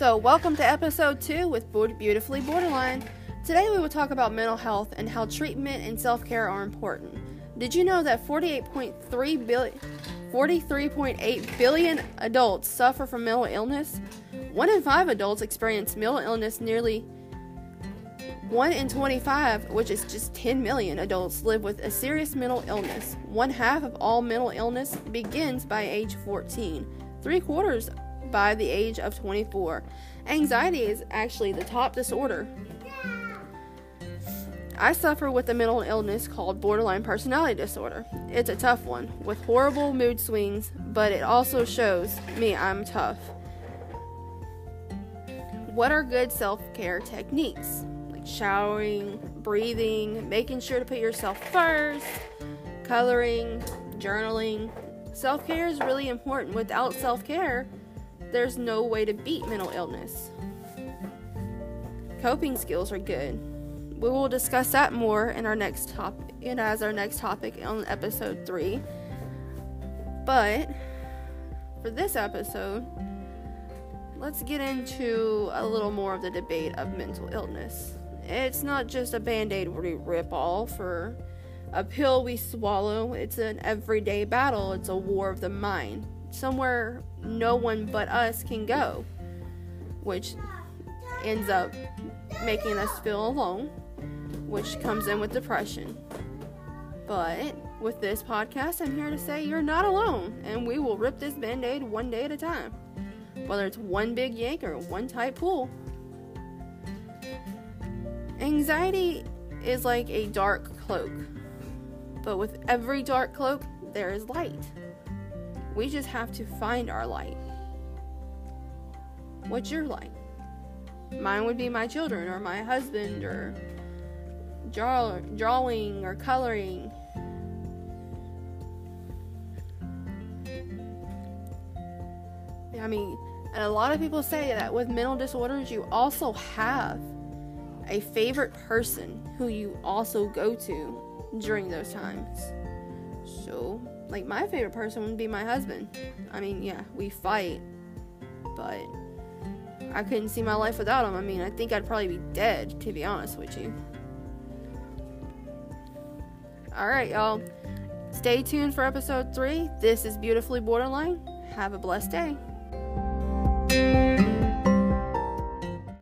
So, welcome to episode two with Beautifully Borderline. Today, we will talk about mental health and how treatment and self care are important. Did you know that 48.3 billion, 43.8 billion adults suffer from mental illness? One in five adults experience mental illness. Nearly one in 25, which is just 10 million adults, live with a serious mental illness. One half of all mental illness begins by age 14. Three quarters by the age of 24. Anxiety is actually the top disorder. I suffer with a mental illness called borderline personality disorder. It's a tough one with horrible mood swings, but it also shows me I'm tough. What are good self care techniques? Like showering, breathing, making sure to put yourself first, coloring, journaling. Self care is really important. Without self care, there's no way to beat mental illness. Coping skills are good. We will discuss that more in our next topic and as our next topic on episode 3. But for this episode, let's get into a little more of the debate of mental illness. It's not just a band aid we rip off or a pill we swallow, it's an everyday battle, it's a war of the mind somewhere no one but us can go, which ends up making us feel alone, which comes in with depression. But with this podcast, I'm here to say you're not alone, and we will rip this band aid one day at a time, whether it's one big yank or one tight pull. Anxiety is like a dark cloak, but with every dark cloak, there is light. We just have to find our light. What's your light? Mine would be my children or my husband or draw, drawing or coloring. I mean, and a lot of people say that with mental disorders, you also have a favorite person who you also go to during those times. So, like my favorite person would be my husband. I mean, yeah, we fight, but I couldn't see my life without him. I mean, I think I'd probably be dead, to be honest with you. Alright, y'all. Stay tuned for episode 3. This is Beautifully Borderline. Have a blessed day.